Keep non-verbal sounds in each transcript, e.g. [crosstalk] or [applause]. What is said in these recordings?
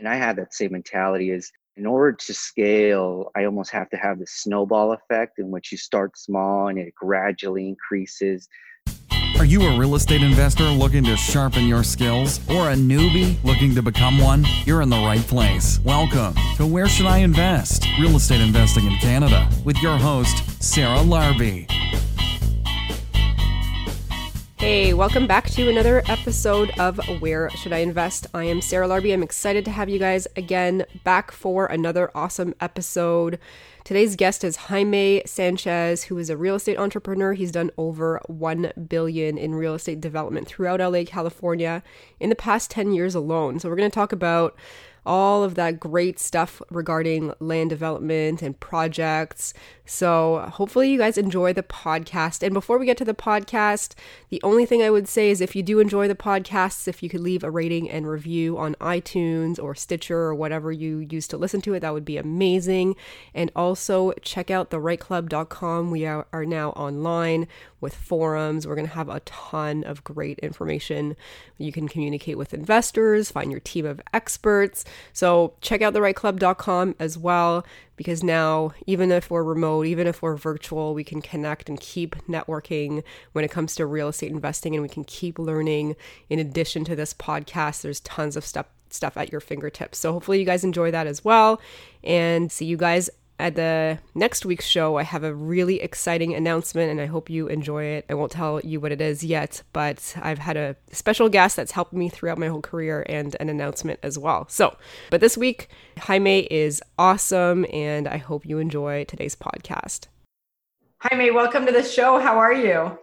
and I had that same mentality is in order to scale, I almost have to have the snowball effect in which you start small and it gradually increases. Are you a real estate investor looking to sharpen your skills or a newbie looking to become one? You're in the right place. Welcome to Where Should I Invest? Real Estate Investing in Canada with your host, Sarah Larbi. Hey, welcome back to another episode of Where Should I Invest? I am Sarah Larbi. I'm excited to have you guys again back for another awesome episode. Today's guest is Jaime Sanchez, who is a real estate entrepreneur. He's done over 1 billion in real estate development throughout LA, California in the past 10 years alone. So we're going to talk about all of that great stuff regarding land development and projects. So, hopefully, you guys enjoy the podcast. And before we get to the podcast, the only thing I would say is if you do enjoy the podcasts, if you could leave a rating and review on iTunes or Stitcher or whatever you use to listen to it, that would be amazing. And also, check out therightclub.com. We are, are now online with forums. We're going to have a ton of great information. You can communicate with investors, find your team of experts. So check out therightclub.com as well because now even if we're remote, even if we're virtual, we can connect and keep networking when it comes to real estate investing and we can keep learning in addition to this podcast. There's tons of stuff stuff at your fingertips. So hopefully you guys enjoy that as well and see you guys at the next week's show, I have a really exciting announcement and I hope you enjoy it. I won't tell you what it is yet, but I've had a special guest that's helped me throughout my whole career and an announcement as well. So, but this week, Jaime is awesome and I hope you enjoy today's podcast. Jaime, welcome to the show. How are you?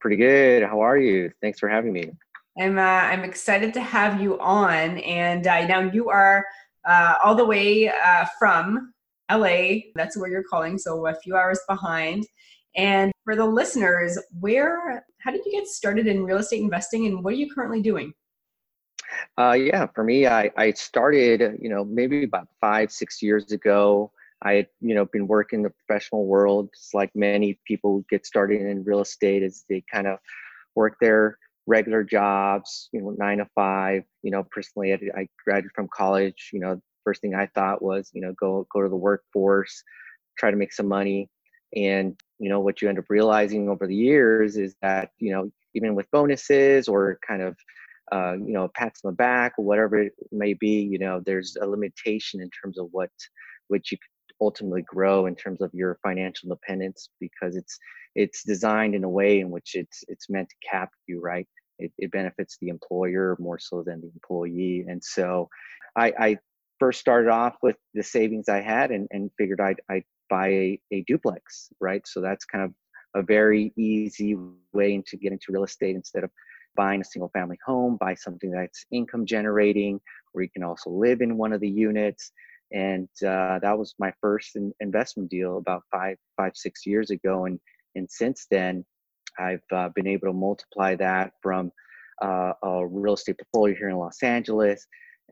Pretty good. How are you? Thanks for having me. I'm uh, I'm excited to have you on, and uh, now you are uh, all the way uh, from LA. That's where you're calling, so a few hours behind. And for the listeners, where, how did you get started in real estate investing and what are you currently doing? Uh, yeah, for me, I, I started, you know, maybe about five, six years ago. I had, you know, been working in the professional world, just like many people get started in real estate as they kind of work their regular jobs, you know, nine to five. You know, personally, I, I graduated from college, you know, first thing I thought was, you know, go go to the workforce, try to make some money. And you know what you end up realizing over the years is that you know even with bonuses or kind of uh, you know pats on the back or whatever it may be, you know there's a limitation in terms of what which you ultimately grow in terms of your financial independence because it's it's designed in a way in which it's it's meant to cap you right it, it benefits the employer more so than the employee and so I, I first started off with the savings I had and, and figured I'd, I'd buy a, a duplex, right? So that's kind of a very easy way to get into real estate instead of buying a single family home, buy something that's income generating, where you can also live in one of the units. And uh, that was my first in, investment deal about five, five, six years ago. And and since then, I've uh, been able to multiply that from uh, a real estate portfolio here in Los Angeles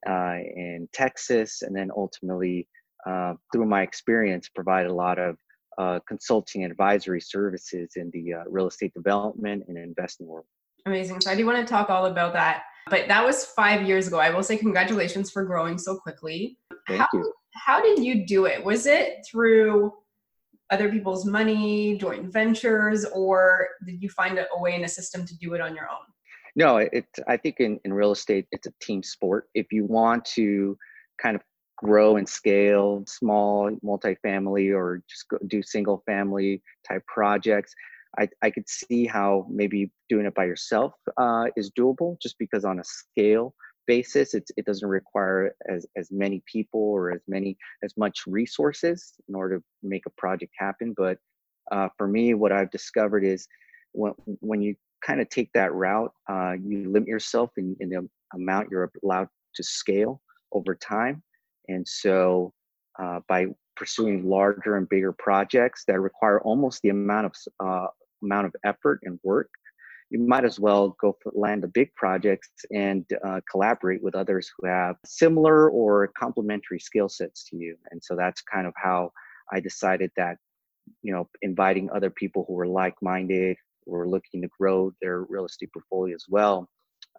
uh, in Texas, and then ultimately, uh, through my experience, provide a lot of uh, consulting advisory services in the uh, real estate development and investing world. Amazing. So I do want to talk all about that. But that was five years ago. I will say congratulations for growing so quickly. Thank how, you. How did you do it? Was it through other people's money, joint ventures, or did you find a, a way in a system to do it on your own? No, it. I think in, in real estate, it's a team sport. If you want to kind of grow and scale small multifamily or just do single family type projects, I, I could see how maybe doing it by yourself uh, is doable just because on a scale basis it's, it doesn't require as, as many people or as many as much resources in order to make a project happen but uh, for me what i've discovered is when, when you kind of take that route, uh, you limit yourself in, in, the amount you're allowed to scale over time. And so uh, by pursuing larger and bigger projects that require almost the amount of uh, amount of effort and work, you might as well go for land the big projects and uh, collaborate with others who have similar or complementary skill sets to you. And so that's kind of how I decided that you know inviting other people who were like-minded were looking to grow their real estate portfolio as well.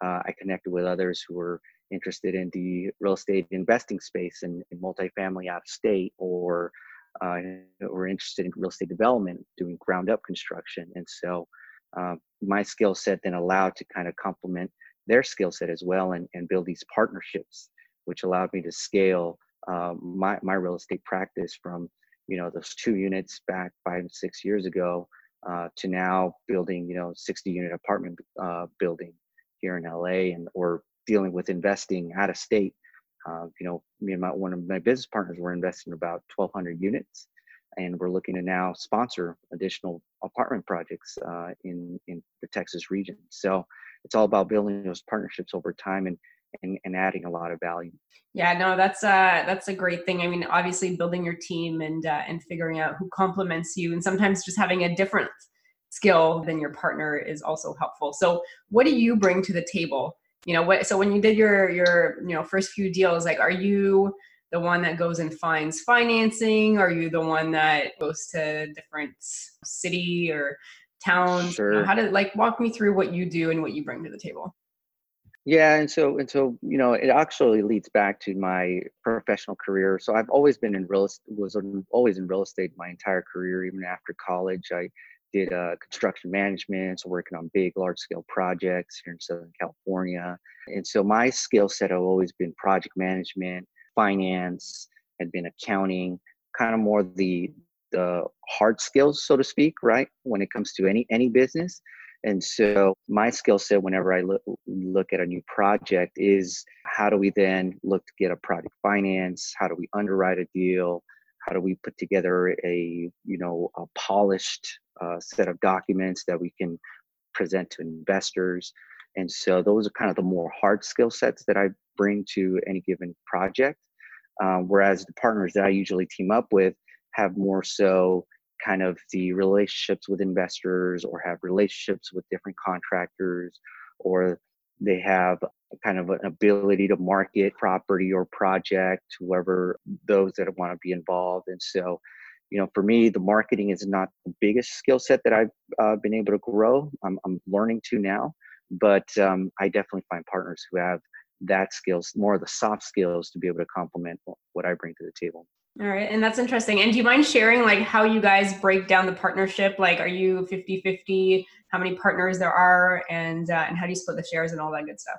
Uh, I connected with others who were interested in the real estate investing space in multifamily out of state or uh, were interested in real estate development, doing ground up construction. And so uh, my skill set then allowed to kind of complement their skill set as well and, and build these partnerships, which allowed me to scale uh, my, my real estate practice from, you know, those two units back five, six years ago uh, to now building, you know, 60 unit apartment uh, building here in LA and or dealing with investing out of state. Uh, you know, me and my one of my business partners were investing about 1,200 units, and we're looking to now sponsor additional apartment projects uh, in in the Texas region. So it's all about building those partnerships over time and and, and adding a lot of value. Yeah, no, that's uh that's a great thing. I mean, obviously building your team and uh, and figuring out who complements you, and sometimes just having a different skill than your partner is also helpful. So, what do you bring to the table? You know, what? So when you did your your you know first few deals, like, are you the one that goes and finds financing? Are you the one that goes to different city or towns? Sure. You know, how to like walk me through what you do and what you bring to the table? Yeah, and so and so you know it actually leads back to my professional career. So I've always been in real was always in real estate my entire career. Even after college, I did uh, construction management, so working on big, large scale projects here in Southern California. And so my skill set have always been project management, finance, had been accounting, kind of more the the hard skills, so to speak, right? When it comes to any any business. And so my skill set, whenever I look look at a new project, is how do we then look to get a project finance? How do we underwrite a deal? How do we put together a you know a polished uh, set of documents that we can present to investors? And so those are kind of the more hard skill sets that I bring to any given project. Um, whereas the partners that I usually team up with have more so kind of the relationships with investors or have relationships with different contractors or they have kind of an ability to market property or project whoever those that want to be involved. And so you know for me the marketing is not the biggest skill set that i've uh, been able to grow. I'm, I'm learning to now but um, i definitely find partners who have that skills more of the soft skills to be able to complement what i bring to the table all right. And that's interesting. And do you mind sharing like how you guys break down the partnership? Like, are you 50 50? How many partners there are? And, uh, and how do you split the shares and all that good stuff?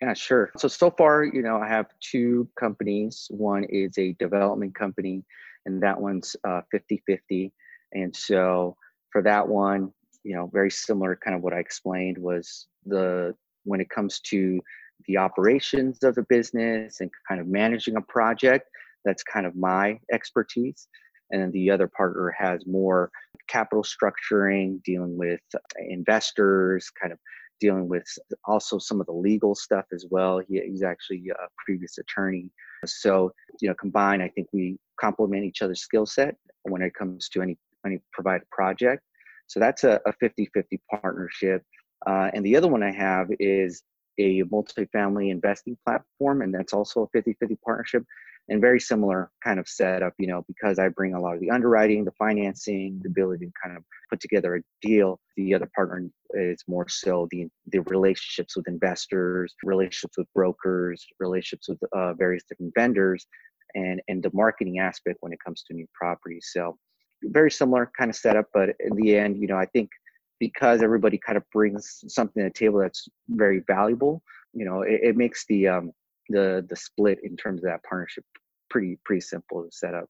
Yeah, sure. So, so far, you know, I have two companies. One is a development company, and that one's uh, 50 50. And so for that one, you know, very similar kind of what I explained was the when it comes to the operations of the business and kind of managing a project, that's kind of my expertise. And then the other partner has more capital structuring, dealing with investors, kind of dealing with also some of the legal stuff as well. He, he's actually a previous attorney. So, you know, combined, I think we complement each other's skill set when it comes to any, any provided project. So that's a, a 50-50 partnership. Uh, and the other one I have is a multifamily investing platform, and that's also a 50-50 partnership and very similar kind of setup, you know, because I bring a lot of the underwriting, the financing, the ability to kind of put together a deal. The other partner is more so the the relationships with investors, relationships with brokers, relationships with uh, various different vendors, and and the marketing aspect when it comes to new properties. So very similar kind of setup, but in the end, you know, I think because everybody kind of brings something to the table that's very valuable, you know, it, it makes the um, the the split in terms of that partnership pretty pretty simple to set up.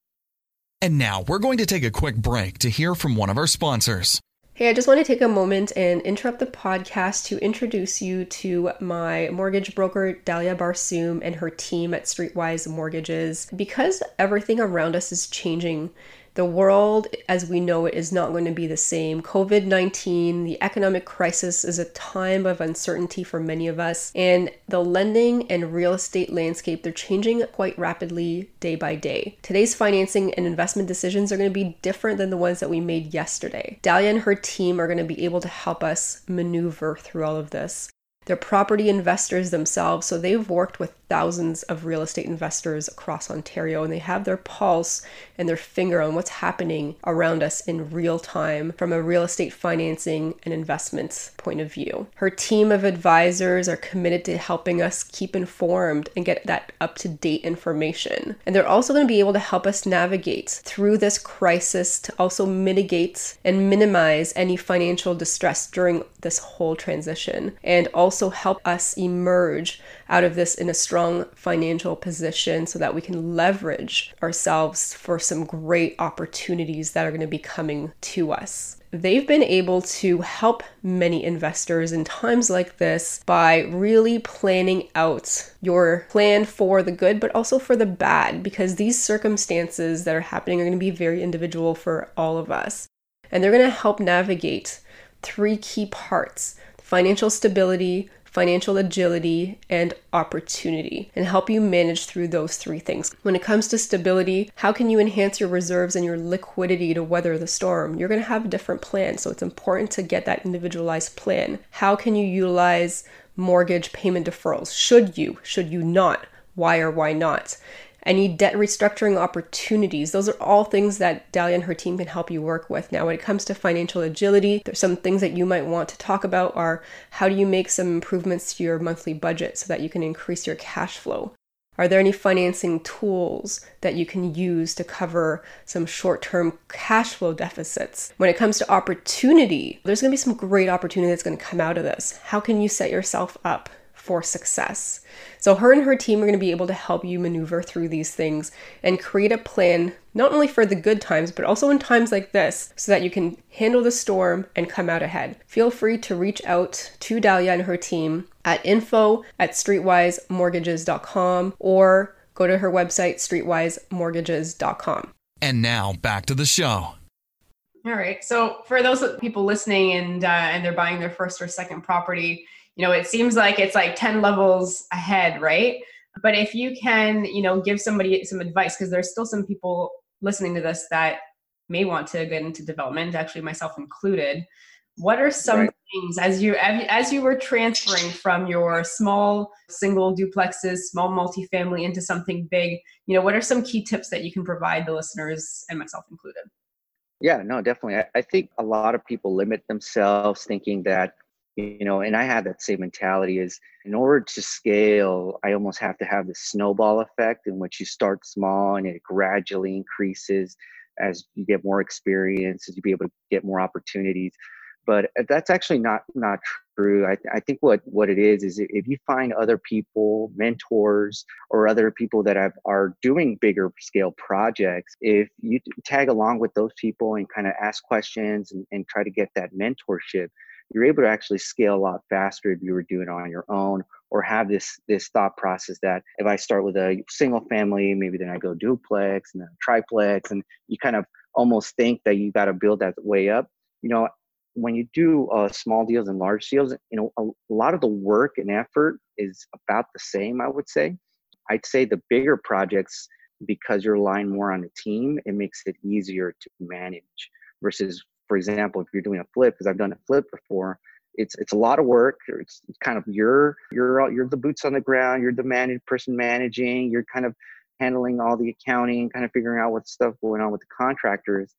And now we're going to take a quick break to hear from one of our sponsors. Hey, I just want to take a moment and interrupt the podcast to introduce you to my mortgage broker, Dalia Barsoum, and her team at Streetwise Mortgages. Because everything around us is changing, the world as we know it is not going to be the same. COVID 19, the economic crisis is a time of uncertainty for many of us, and the lending and real estate landscape, they're changing quite rapidly day by day. Today's financing and investment decisions are going to be different than the ones that we made yesterday. Dalia and her team are going to be able to help us maneuver through all of this. They're property investors themselves, so they've worked with thousands of real estate investors across Ontario and they have their pulse and their finger on what's happening around us in real time from a real estate financing and investments point of view. Her team of advisors are committed to helping us keep informed and get that up to date information. And they're also going to be able to help us navigate through this crisis to also mitigate and minimize any financial distress during this whole transition and also help us emerge out of this in a strong financial position so that we can leverage ourselves for some great opportunities that are going to be coming to us. They've been able to help many investors in times like this by really planning out your plan for the good, but also for the bad, because these circumstances that are happening are going to be very individual for all of us. And they're going to help navigate three key parts financial stability, financial agility, and opportunity, and help you manage through those three things. When it comes to stability, how can you enhance your reserves and your liquidity to weather the storm? You're to have a different plan, so it's important to get that individualized plan. How can you utilize mortgage payment deferrals? Should you? Should you not? Why or why not? Any debt restructuring opportunities. Those are all things that Dalia and her team can help you work with. Now, when it comes to financial agility, there's some things that you might want to talk about are how do you make some improvements to your monthly budget so that you can increase your cash flow? Are there any financing tools that you can use to cover some short term cash flow deficits? When it comes to opportunity, there's going to be some great opportunity that's going to come out of this. How can you set yourself up for success. So, her and her team are going to be able to help you maneuver through these things and create a plan not only for the good times, but also in times like this so that you can handle the storm and come out ahead. Feel free to reach out to Dalia and her team at info at streetwisemortgages.com or go to her website, streetwisemortgages.com. And now back to the show. All right. So, for those people listening and uh, and they're buying their first or second property, you know it seems like it's like 10 levels ahead right? But if you can you know give somebody some advice because there's still some people listening to this that may want to get into development actually myself included. What are some right. things as you as you were transferring from your small single duplexes small multifamily into something big you know what are some key tips that you can provide the listeners and myself included? Yeah no definitely. I, I think a lot of people limit themselves thinking that you know and i had that same mentality is in order to scale i almost have to have the snowball effect in which you start small and it gradually increases as you get more experience as you be able to get more opportunities. But uh, that's actually not not true. I, I think what what it is is if you find other people mentors or other people that have, are doing bigger scale projects if you tag along with those people and kind of ask questions and, and try to get that mentorship you're able to actually scale a lot faster if you were doing it on your own or have this this thought process that if I start with a single family, maybe then I go duplex and then triplex, and you kind of almost think that you got to build that way up. You know, when you do uh, small deals and large deals, you know, a, a lot of the work and effort is about the same. I would say. I'd say the bigger projects, because you're relying more on a team, it makes it easier to manage versus for example, if you're doing a flip, because I've done a flip before, it's it's a lot of work. It's kind of you're you're you're the boots on the ground. You're the managed person managing. You're kind of handling all the accounting, kind of figuring out what stuff going on with the contractors.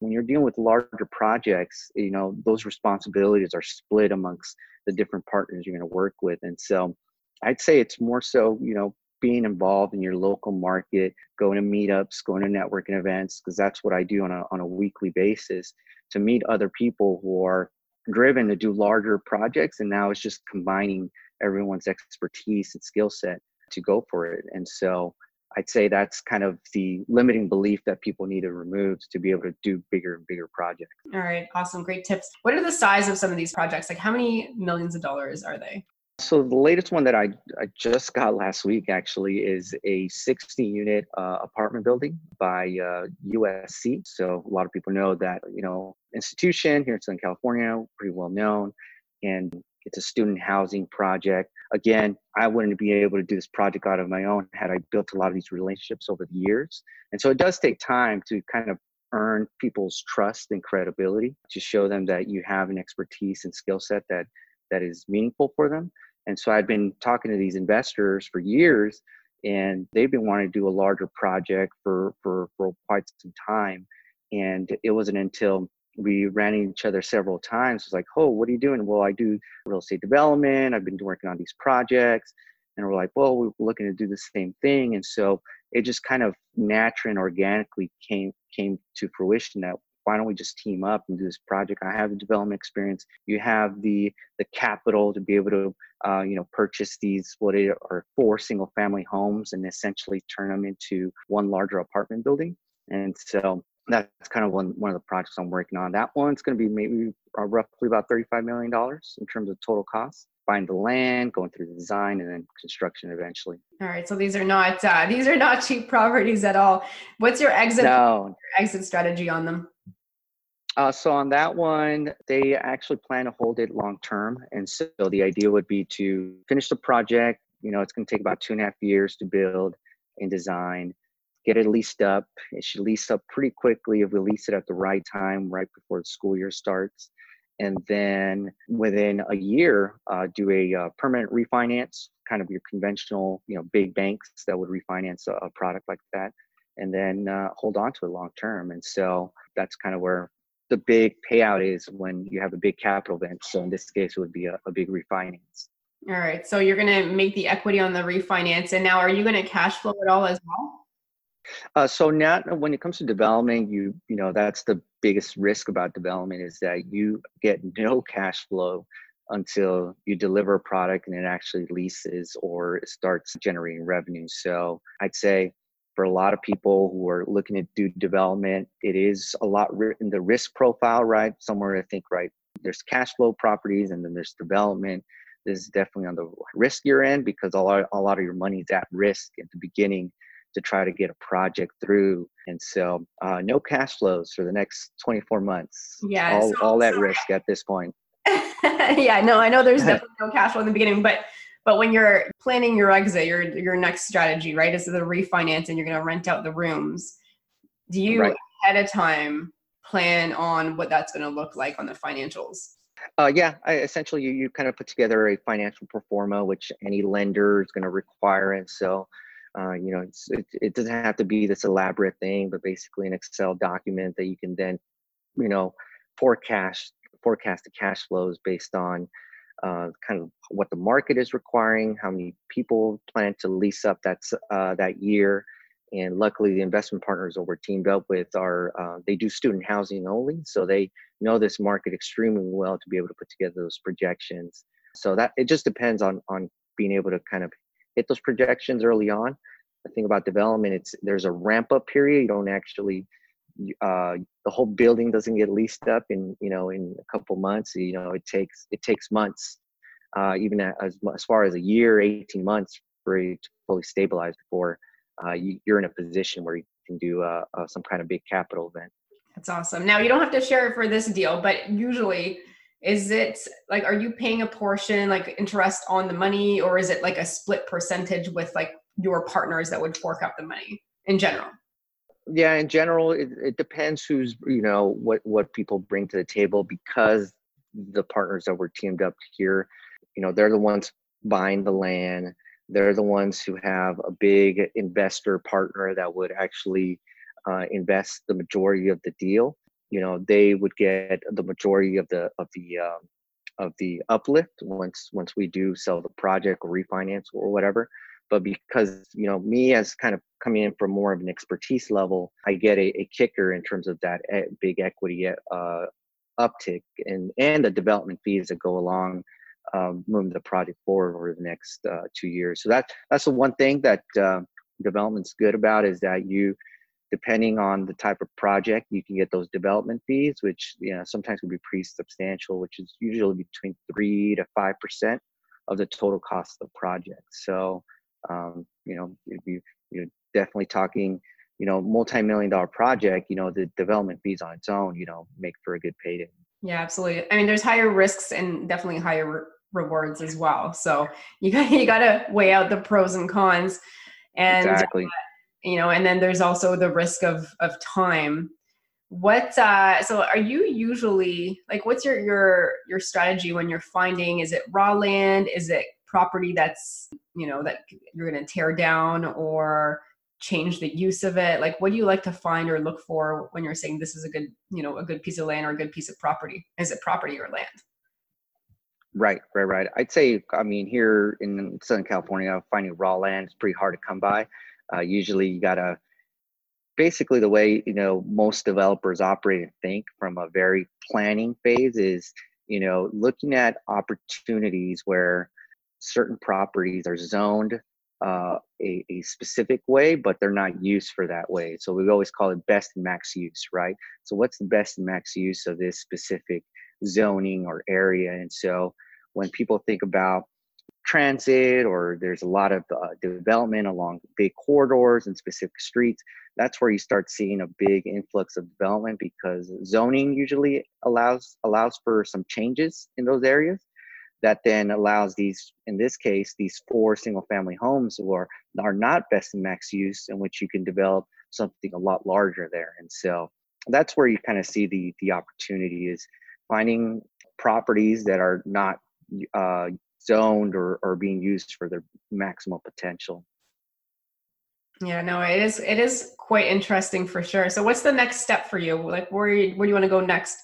When you're dealing with larger projects, you know those responsibilities are split amongst the different partners you're going to work with, and so I'd say it's more so you know being involved in your local market, going to meetups, going to networking events, because that's what I do on a on a weekly basis to meet other people who are driven to do larger projects and now it's just combining everyone's expertise and skill set to go for it. And so i'd say that's kind of the limiting belief that people need to remove to be able to do bigger and bigger projects. All right awesome great tips. What are the size of some of these projects? Like how many millions of dollars are they so the latest one that I, I just got last week actually is a 60 unit uh, apartment building by uh, USC. So a lot of people know that, you know, institution here in Southern California, pretty well known. And it's a student housing project. Again, I wouldn't be able to do this project out of my own had I built a lot of these relationships over the years. And so it does take time to kind of earn people's trust and credibility to show them that you have an expertise and skill set that that is meaningful for them And so I'd been talking to these investors for years, and they've been wanting to do a larger project for for for quite some time. And it wasn't until we ran into each other several times. It's like, oh, what are you doing? Well, I do real estate development. I've been working on these projects. And we're like, well, we're looking to do the same thing. And so it just kind of naturally and organically came came to fruition that why don't we just team up and do this project? I have the development experience. You have the the capital to be able to uh, you know purchase these what are four single family homes and essentially turn them into one larger apartment building. And so that's kind of one one of the projects I'm working on. That one's going to be maybe uh, roughly about thirty-five million dollars in terms of total cost. Buying the land, going through the design, and then construction eventually. All right, so these are not uh, these are not [laughs] cheap properties at all. What's your exit no. exit strategy on them? Uh, so on that one, they actually plan to hold it long term, and so the idea would be to finish the project. You know, it's going to take about two and a half years to build and design get it leased up. It should lease up pretty quickly if we lease it at the right time, right before the school year starts. And then within a year, uh, do a uh, permanent refinance, kind of your conventional, you know, big banks that would refinance a, a product like that, and then uh, hold on to it long term. And so that's kind of where the big payout is when you have a big capital event. So in this case, it would be a, a big refinance. All right. So you're going to make the equity on the refinance. And now are you going to cash flow it all as well? Uh, so now, when it comes to development, you you know that's the biggest risk about development is that you get [laughs] no cash flow until you deliver a product and it actually leases or it starts generating revenue. So I'd say for a lot of people who are looking to do development, it is a lot in the risk profile, right? Somewhere I think right there's cash flow properties and then there's development. This is definitely on the riskier end because a lot a lot of your money is at risk at the beginning to try to get a project through. And so, uh, no cash flows for the next 24 months. Yeah, all, so, all that risk at this point. [laughs] yeah, no, I know there's [laughs] definitely no cash flow in the beginning, but but when you're planning your exit, your your next strategy, right, is the refinance and you're going to rent out the rooms. Do you right. ahead of time plan on what that's going to look like on the financials? Uh, yeah, I, essentially, you, you kind of put together a financial pro forma, which any lender is going to require, and so uh, you know, it, it doesn't have to be this elaborate thing, but basically an Excel document that you can then, you know, forecast forecast the cash flows based on uh, kind of what the market is requiring, how many people plan to lease up that's uh, that year, and luckily the investment partners that we're teamed up with are uh, they do student housing only, so they know this market extremely well to be able to put together those projections. So that it just depends on on being able to kind of hit those projections early on. The thing about development, it's there's a ramp up period. You don't actually uh, the whole building doesn't get leased up in you know in a couple months. You know it takes it takes months, uh, even as as far as a year, eighteen months for it to fully stabilize before uh, you, are in a position where you can do uh, uh, some kind of big capital event. That's awesome. Now you don't have to share it for this deal, but usually is it like are you paying a portion like interest on the money or is it like a split percentage with like your partners that would fork up the money in general yeah in general it, it depends who's you know what what people bring to the table because the partners that were teamed up here you know they're the ones buying the land. They're the ones who have a big investor partner that would actually uh, invest the majority of the deal. You know they would get the majority of the of the um, of the uplift once once we do sell the project or refinance or whatever but because you know me as kind of coming in from more of an expertise level i get a, a kicker in terms of that big equity uh, uptick and and the development fees that go along um, moving the project forward over the next uh, two years so that that's the one thing that uh, development's good about is that you depending on the type of project, you can get those development fees, which you know sometimes can be pretty substantial, which is usually between three to five percent of the total cost of the project. So um, you know, you you're definitely talking, you know, multi-million dollar project. You know, the development fees on its own, you know, make for a good payday. Yeah, absolutely. I mean, there's higher risks and definitely higher re- rewards as well. So you got you got to weigh out the pros and cons. And exactly. Uh, you know and then there's also the risk of of time what uh so are you usually like what's your your your strategy when you're finding is it raw land is it property that's you know that you're going to tear down or change the use of it? Like what do you like to find or look for when you're saying this is a good you know a good piece of land or a good piece of property? Is it property or land? Right right right. I'd say i mean here in southern california finding raw land is pretty hard to come by. Uh, usually you gotta basically the way you know most developers operate and think from a very planning phase is you know looking at opportunities where certain properties are zoned uh, a, a specific way, but they're not used for that way. So we always call it best and max use, right? So what's the best and max use of this specific zoning or area? And so when people think about transit or there's a lot of uh, development along big corridors and specific streets, that's where you start seeing a big influx of development because zoning usually allows allows for some changes in those areas that then allows these, in this case, these four single family homes are, are not best in max use in which you can develop something a lot larger there. And so that's where you kind of see the, the opportunity is finding properties that are not uh, zoned or, or being used for their maximal potential. Yeah, no, it is it is quite interesting for sure. So what's the next step for you? Like where where do you want to go next?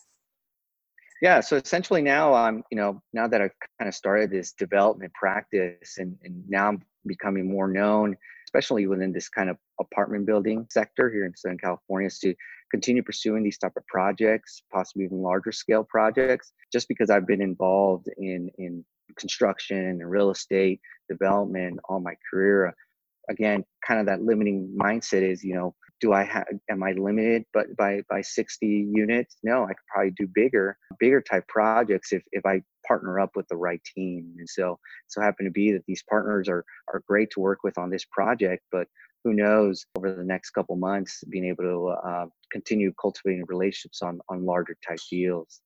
Yeah so essentially now i'm you know now that i've kind of started this development practice and, and now i'm becoming more known especially within this kind of apartment building sector here in southern california is to continue pursuing these type of projects possibly even larger scale projects just because i've been involved in in construction and real estate development all my career. Again kind of that limiting mindset is you know do I have am I limited but by by 60 units? No, I could probably do bigger, bigger type projects if if I partner up with the right team. And so so happen to be that these partners are are great to work with on this project, but who knows over the next couple months being able to uh, continue cultivating relationships on on larger type deals.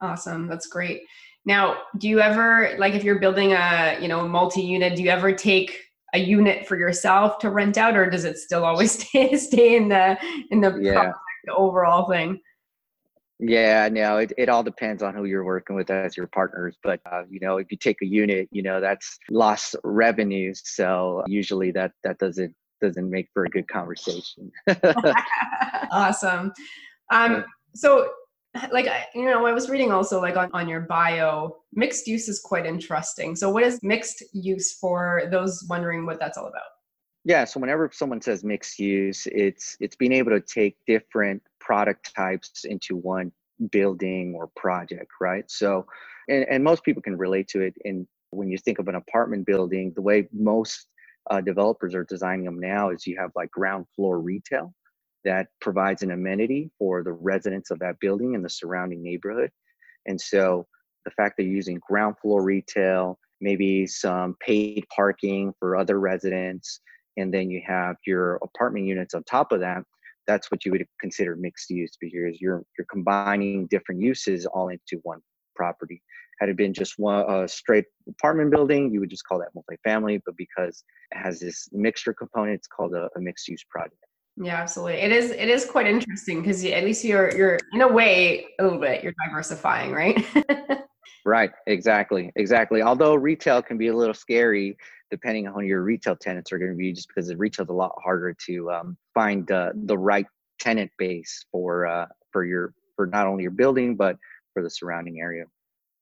Awesome, that's great. Now, do you ever like if you're building a you know multi-unit, do you ever take a unit for yourself to rent out, or does it still always [laughs] stay stay in the in the, yeah. project, the overall thing? Yeah, no, it, it all depends on who you're working with as your partners. But, uh, you know, if you take a unit, you know, that's lost revenues. So usually that, that doesn't, doesn't make for a good conversation. [laughs] [laughs] awesome. Um, so like you know i was reading also like on, on your bio mixed use is quite interesting. So what is mixed use for those wondering what that's all about? Yeah so whenever someone says mixed use it's it's being able to take different product types into one building or project right? So and, and most people can relate to it. And when you think of an apartment building the way most uh, developers are designing them now is you have like ground floor retail that provides an amenity for the residents of that building and the surrounding neighborhood. And so the fact that you're using ground floor retail, maybe some paid parking for other residents, and then you have your apartment units on top of that, that's what you would consider mixed use because you're you're combining different uses all into one property. Had it been just one a straight apartment building, you would just call that multifamily. But because it has this mixture component, it's called a, a mixed use project. Yeah, absolutely. It is it is quite interesting because at least you're you're in a way a little bit you're diversifying, right? [laughs] right. Exactly. Exactly. Although retail can be a little scary depending on who your retail tenants are going to be, just because the retail is a lot harder to um, find uh, the right tenant base for uh, for your for not only your building but for the surrounding area.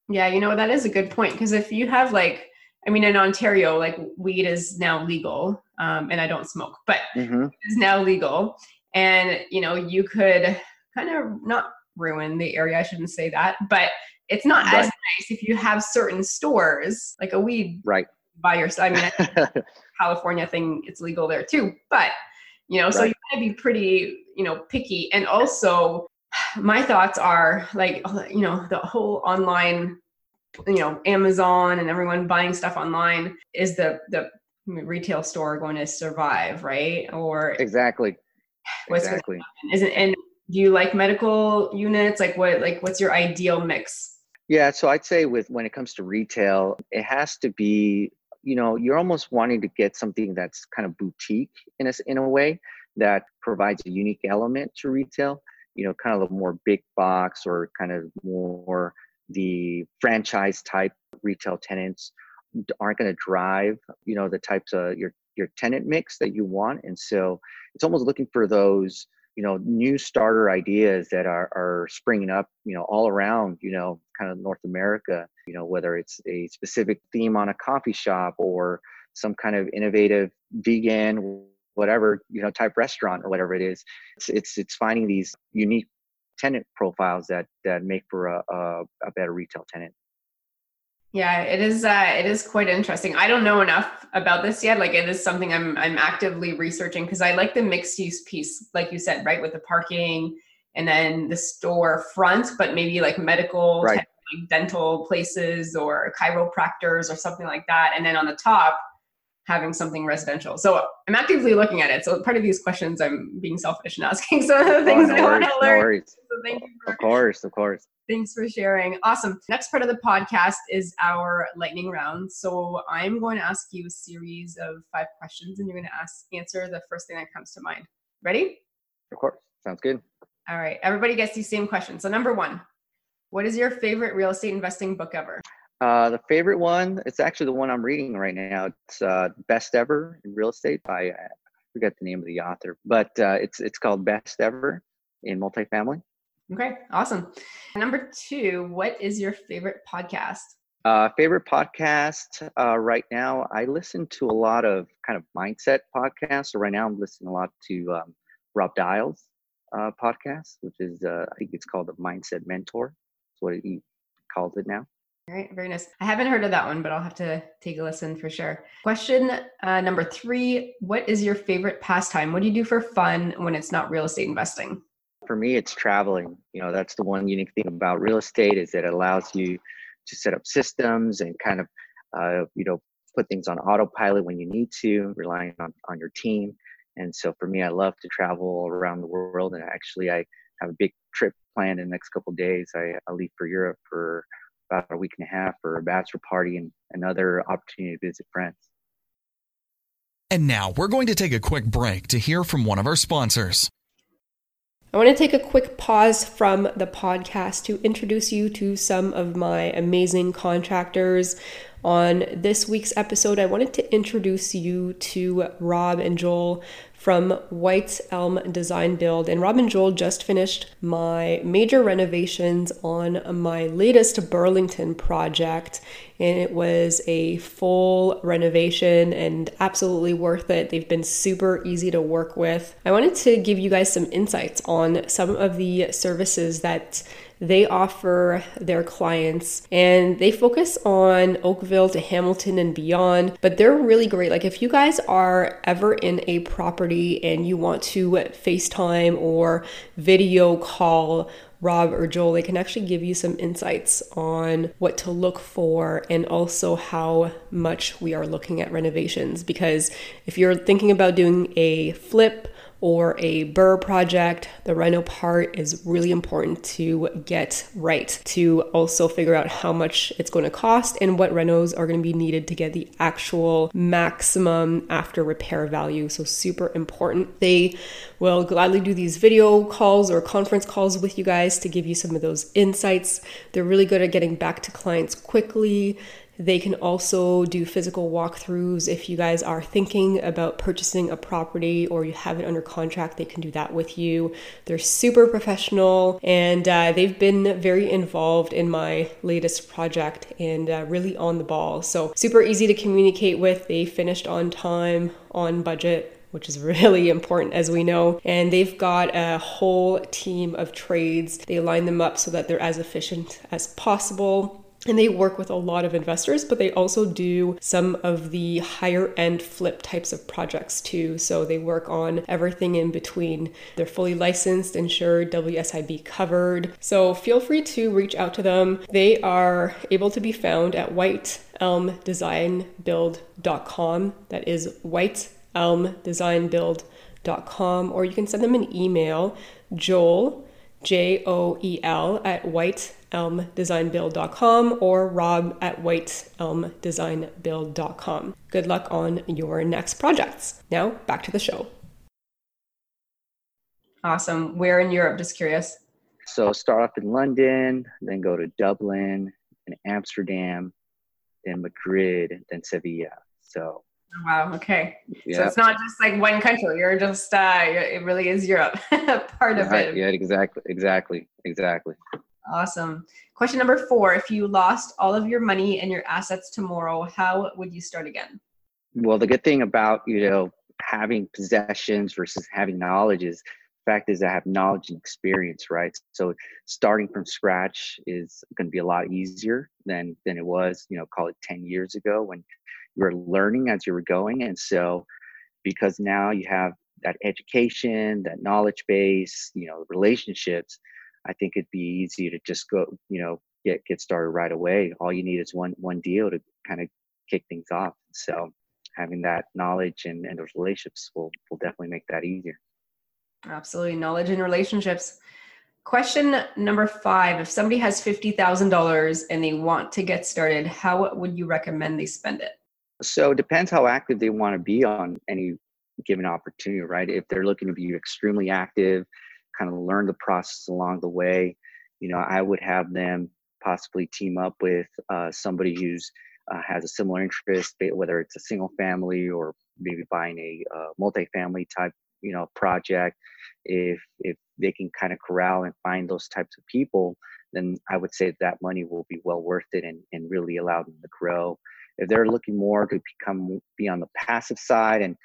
Yeah, you know that is a good point because if you have like I mean, in Ontario, like weed is now legal, um, and I don't smoke, but mm-hmm. it's now legal. And you know, you could kind of not ruin the area. I shouldn't say that, but it's not right. as nice if you have certain stores like a weed right by yourself. I mean, [laughs] California thing, it's legal there too, but you know, right. so you gotta be pretty, you know, picky. And also, my thoughts are like, you know, the whole online you know amazon and everyone buying stuff online is the the retail store going to survive right? Or exactly. What's exactly. isn't and do you like medical units? Like what like what's your ideal mix? Yeah so i'd say with when it comes to retail it has to be you know you're almost wanting to get something that's kind of boutique in a, in a way that provides a unique element to retail you know kind of a more big box or kind of more the franchise type retail tenants aren't going to drive you know the types of your your tenant mix that you want. And so it's almost looking for those you know new starter ideas that are are springing up you know all around you know kind of north america you know whether it's a specific theme on a coffee shop or some kind of innovative vegan whatever you know type restaurant or whatever it is. It's it's, it's finding these unique tenant profiles that that make for a, a, a better retail tenant yeah, it is. Uh, it is quite interesting. I don't know enough about this yet. Like, it is something I'm I'm actively researching because I like the mixed use piece, like you said, right, with the parking and then the store front, but maybe like medical, right. type, like dental places or chiropractors or something like that, and then on the top having something residential. So I'm actively looking at it. So part of these questions, I'm being selfish and asking [laughs] some of the things oh, no I want to learn. No so thank you for, of course, of course. Thanks for sharing. Awesome. Next part of the podcast is our lightning round. So I'm going to ask you a series of five questions, and you're going to ask answer the first thing that comes to mind. Ready? Of course. Sounds good. All right. Everybody gets these same questions. So number one, what is your favorite real estate investing book ever? Uh, the favorite one, it's actually the one I'm reading right now. It's uh, Best Ever in Real Estate by I forget the name of the author, but uh, it's it's called Best Ever in Multifamily. Okay, awesome. Number two, what is your favorite podcast? Uh, favorite podcast uh, right now, I listen to a lot of kind of mindset podcasts. So right now, I'm listening a lot to um, Rob Dial's uh, podcast, which is uh, I think it's called the Mindset Mentor. That's what he calls it now. All right, very nice. I haven't heard of that one, but I'll have to take a listen for sure. Question uh, number three What is your favorite pastime? What do you do for fun when it's not real estate investing? For me, it's traveling. You know, that's the one unique thing about real estate is that it allows you to set up systems and kind of, uh, you know, put things on autopilot when you need to, relying on, on your team. And so for me, I love to travel around the world. And actually, I have a big trip planned in the next couple days. I, I leave for Europe for about a week and a half for a bachelor party and another opportunity to visit friends. And now we're going to take a quick break to hear from one of our sponsors. I want to take a quick pause from the podcast to introduce you to some of my amazing contractors. On this week's episode, I wanted to introduce you to Rob and Joel from White's Elm Design Build. And Rob and Joel just finished my major renovations on my latest Burlington project. And it was a full renovation and absolutely worth it. They've been super easy to work with. I wanted to give you guys some insights on some of the services that they offer their clients and they focus on Oakville to Hamilton and beyond, but they're really great. Like if you guys are ever in a property and you want to FaceTime or video call Rob or Joel, they can actually give you some insights on what to look for and also how much we are looking at renovations. Because if you're thinking about doing a flip or a BRRRR project, the reno part is really important to get right to also figure out how much it's going to cost and what renos are going to be needed to get the actual maximum after repair value. So, super important. They will gladly do these video calls or conference calls with you guys to give you some of those insights. They're really good at getting back to clients quickly they can also do physical walkthroughs. If you guys are thinking about purchasing a property or you have it under contract, they can do that with you. They're super professional and uh, they've been very involved in my latest project and uh, really on the ball. So, super easy to communicate with. They finished on time, on budget, which is [laughs] really important as we know. And they've got a whole team of trades. They line them up so that they're as efficient as possible. And they work with a lot of investors, but they also do some of the higher end flip types of projects too. So they work on everything in between. They're fully licensed, insured, WSIB covered. So feel free to reach out to them. They are able to be found at whiteelmdesignbuild.com. That is whiteelmdesignbuild.com. Or you can send them an email, Joel, J O E L, at white whiteelmdesignbuild.com or rob at whiteelmdesignbuild.com. Good luck on your next projects. Now, back to the show. Awesome. Where in Europe? Just curious. So, start off in London, then go to Dublin and Amsterdam, then Madrid, then Sevilla. So Wow. Okay. Yep. So it's not just like one country. You're just. Uh, it really is Europe, [laughs] part of right. it. Yeah. Exactly. Exactly. Exactly. Awesome. Question number four: If you lost all of your money and your assets tomorrow, how would you start again? Well, the good thing about you know having possessions versus having knowledge is the fact is I have knowledge and experience, right? So starting from scratch is going to be a lot easier than than it was, you know, call it 10 years ago when you were learning as you were going. And so because now you have that education, that knowledge base, you know, relationships, I think it'd be easy to just go, you know, get get started right away. All you need is one one deal to kind of kick things off. So having that knowledge and, and those relationships will will definitely make that easier. Absolutely. Knowledge and relationships. Question number five If somebody has $50,000 and they want to get started, how would you recommend they spend it? So it depends how active they want to be on any given opportunity, right? If they're looking to be extremely active, kind of learn the process along the way, you know, I would have them possibly team up with uh, somebody who's uh, has a similar interest, whether it's a single family or maybe buying a uh, multi-family type, you know, project. If if they can kind of corral and find those types of people, then I would say that money will be well worth it and, and really allow them to grow. If they're looking more to become be on the passive side and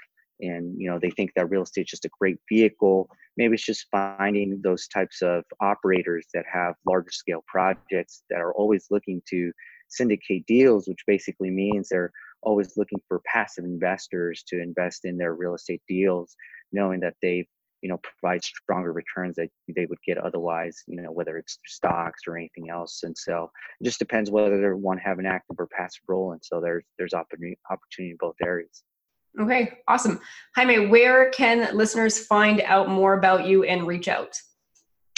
and you know they think that real estate is just a great vehicle maybe it's just finding those types of operators that have larger scale projects that are always looking to syndicate deals, which basically means they're always looking for passive investors to invest in their real estate deals, knowing that they you know provide stronger returns that they would get otherwise you know whether it's stocks or anything else and so it just depends whether they want to have an active or passive role and so there's there's opportunity opportunity in both areas okay awesome jaime where can listeners find out more about you and reach out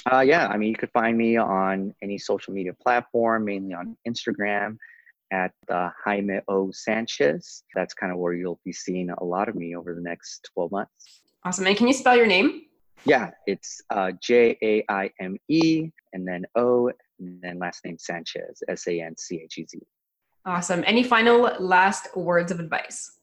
uh, yeah, I mean, you could find me on any social media platform, mainly on Instagram at uh, Jaime O. Sanchez. That's kind of where you'll be seeing a lot of me over the next 12 months. Awesome. And can you spell your name? Yeah, it's uh, J A I M E and then O and then last name Sanchez, S A N C H E Z. Awesome. Any final last words of advice?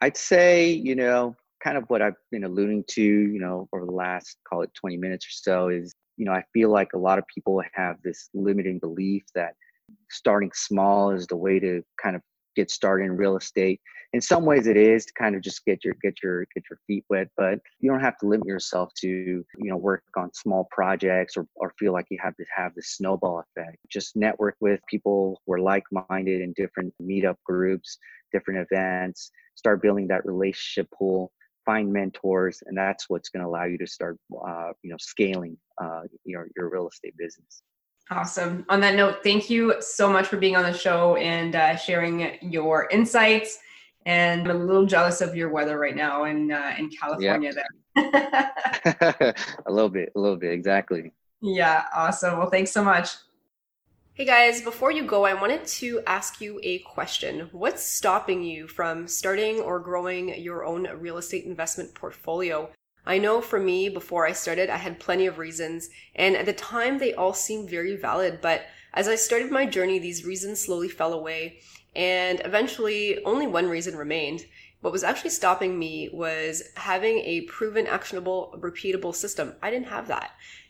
I'd say, you know, kind of what I've been alluding to, you know, over the last, call it 20 minutes or so is you know, I feel like a lot of people have this limiting belief that starting small is the way to kind of get started in real estate. In some ways it is to kind of just get your get your get your feet wet, but you don't have to limit yourself to, you know, work on small projects or, or feel like you have to have the snowball effect. Just network with people who are like-minded in different meetup groups, different events, start building that relationship pool find mentors, and that's what's going to allow you to start, uh, you know, scaling uh, your your real estate business. Awesome. On that note, thank you so much for being on the show and uh, sharing your insights. And I'm a little jealous of your weather right now in uh, in California. Yep. There. [laughs] [laughs] a little bit, a little bit, exactly. Yeah. Awesome. Well, thanks so much. Hey guys, before you go, I wanted to ask you a question. What's stopping you from starting or growing your own real estate investment portfolio? I know for me, before I started, I had plenty of reasons, and at the time they all seemed very valid, but as I started my journey, these reasons slowly fell away, and eventually only one reason remained. What was actually stopping me was having a proven, actionable, repeatable system. I didn't have that.